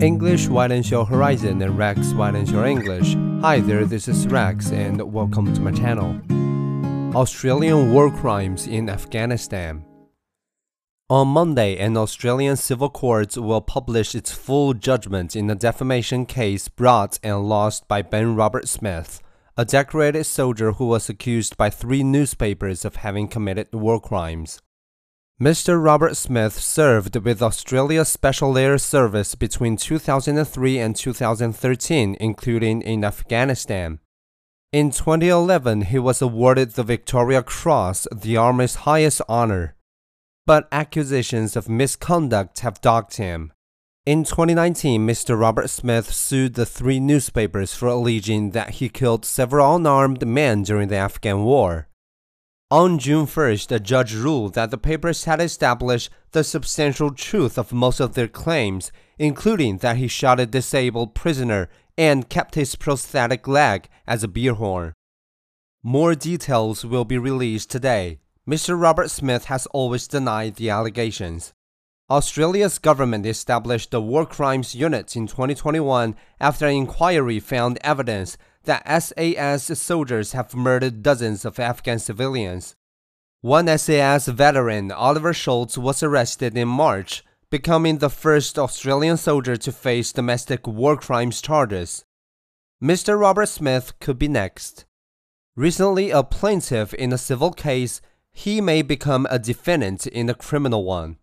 English widens your horizon and Rex widens your English. Hi there, this is Rex and welcome to my channel. Australian war crimes in Afghanistan. On Monday, an Australian civil court will publish its full judgment in a defamation case brought and lost by Ben Roberts-Smith, a decorated soldier who was accused by three newspapers of having committed war crimes. Mr. Roberts-Smith served with Australia's Special Air Service between 2003 and 2013, including in Afghanistan. In 2011, he was awarded the Victoria Cross, the Army's highest honor. But accusations of misconduct have dogged him. In 2019, Mr. Roberts-Smith sued the three newspapers for alleging that he killed several unarmed men during the Afghan war. On June 1st, a judge ruled that the papers had established the substantial truth of most of their claims, including that he shot a disabled prisoner and kept his prosthetic leg as a beer horn. More details will be released today. Mr. Roberts-Smith has always denied the allegations. Australia's government established the War Crimes Unit in 2021 after an inquiry found evidence that SAS soldiers have murdered dozens of Afghan civilians. One SAS veteran, Oliver Schulz, was arrested in March, becoming the first Australian soldier to face domestic war crimes charges. Mr. Roberts-Smith could be next. Recently a plaintiff in a civil case, he may become a defendant in a criminal one.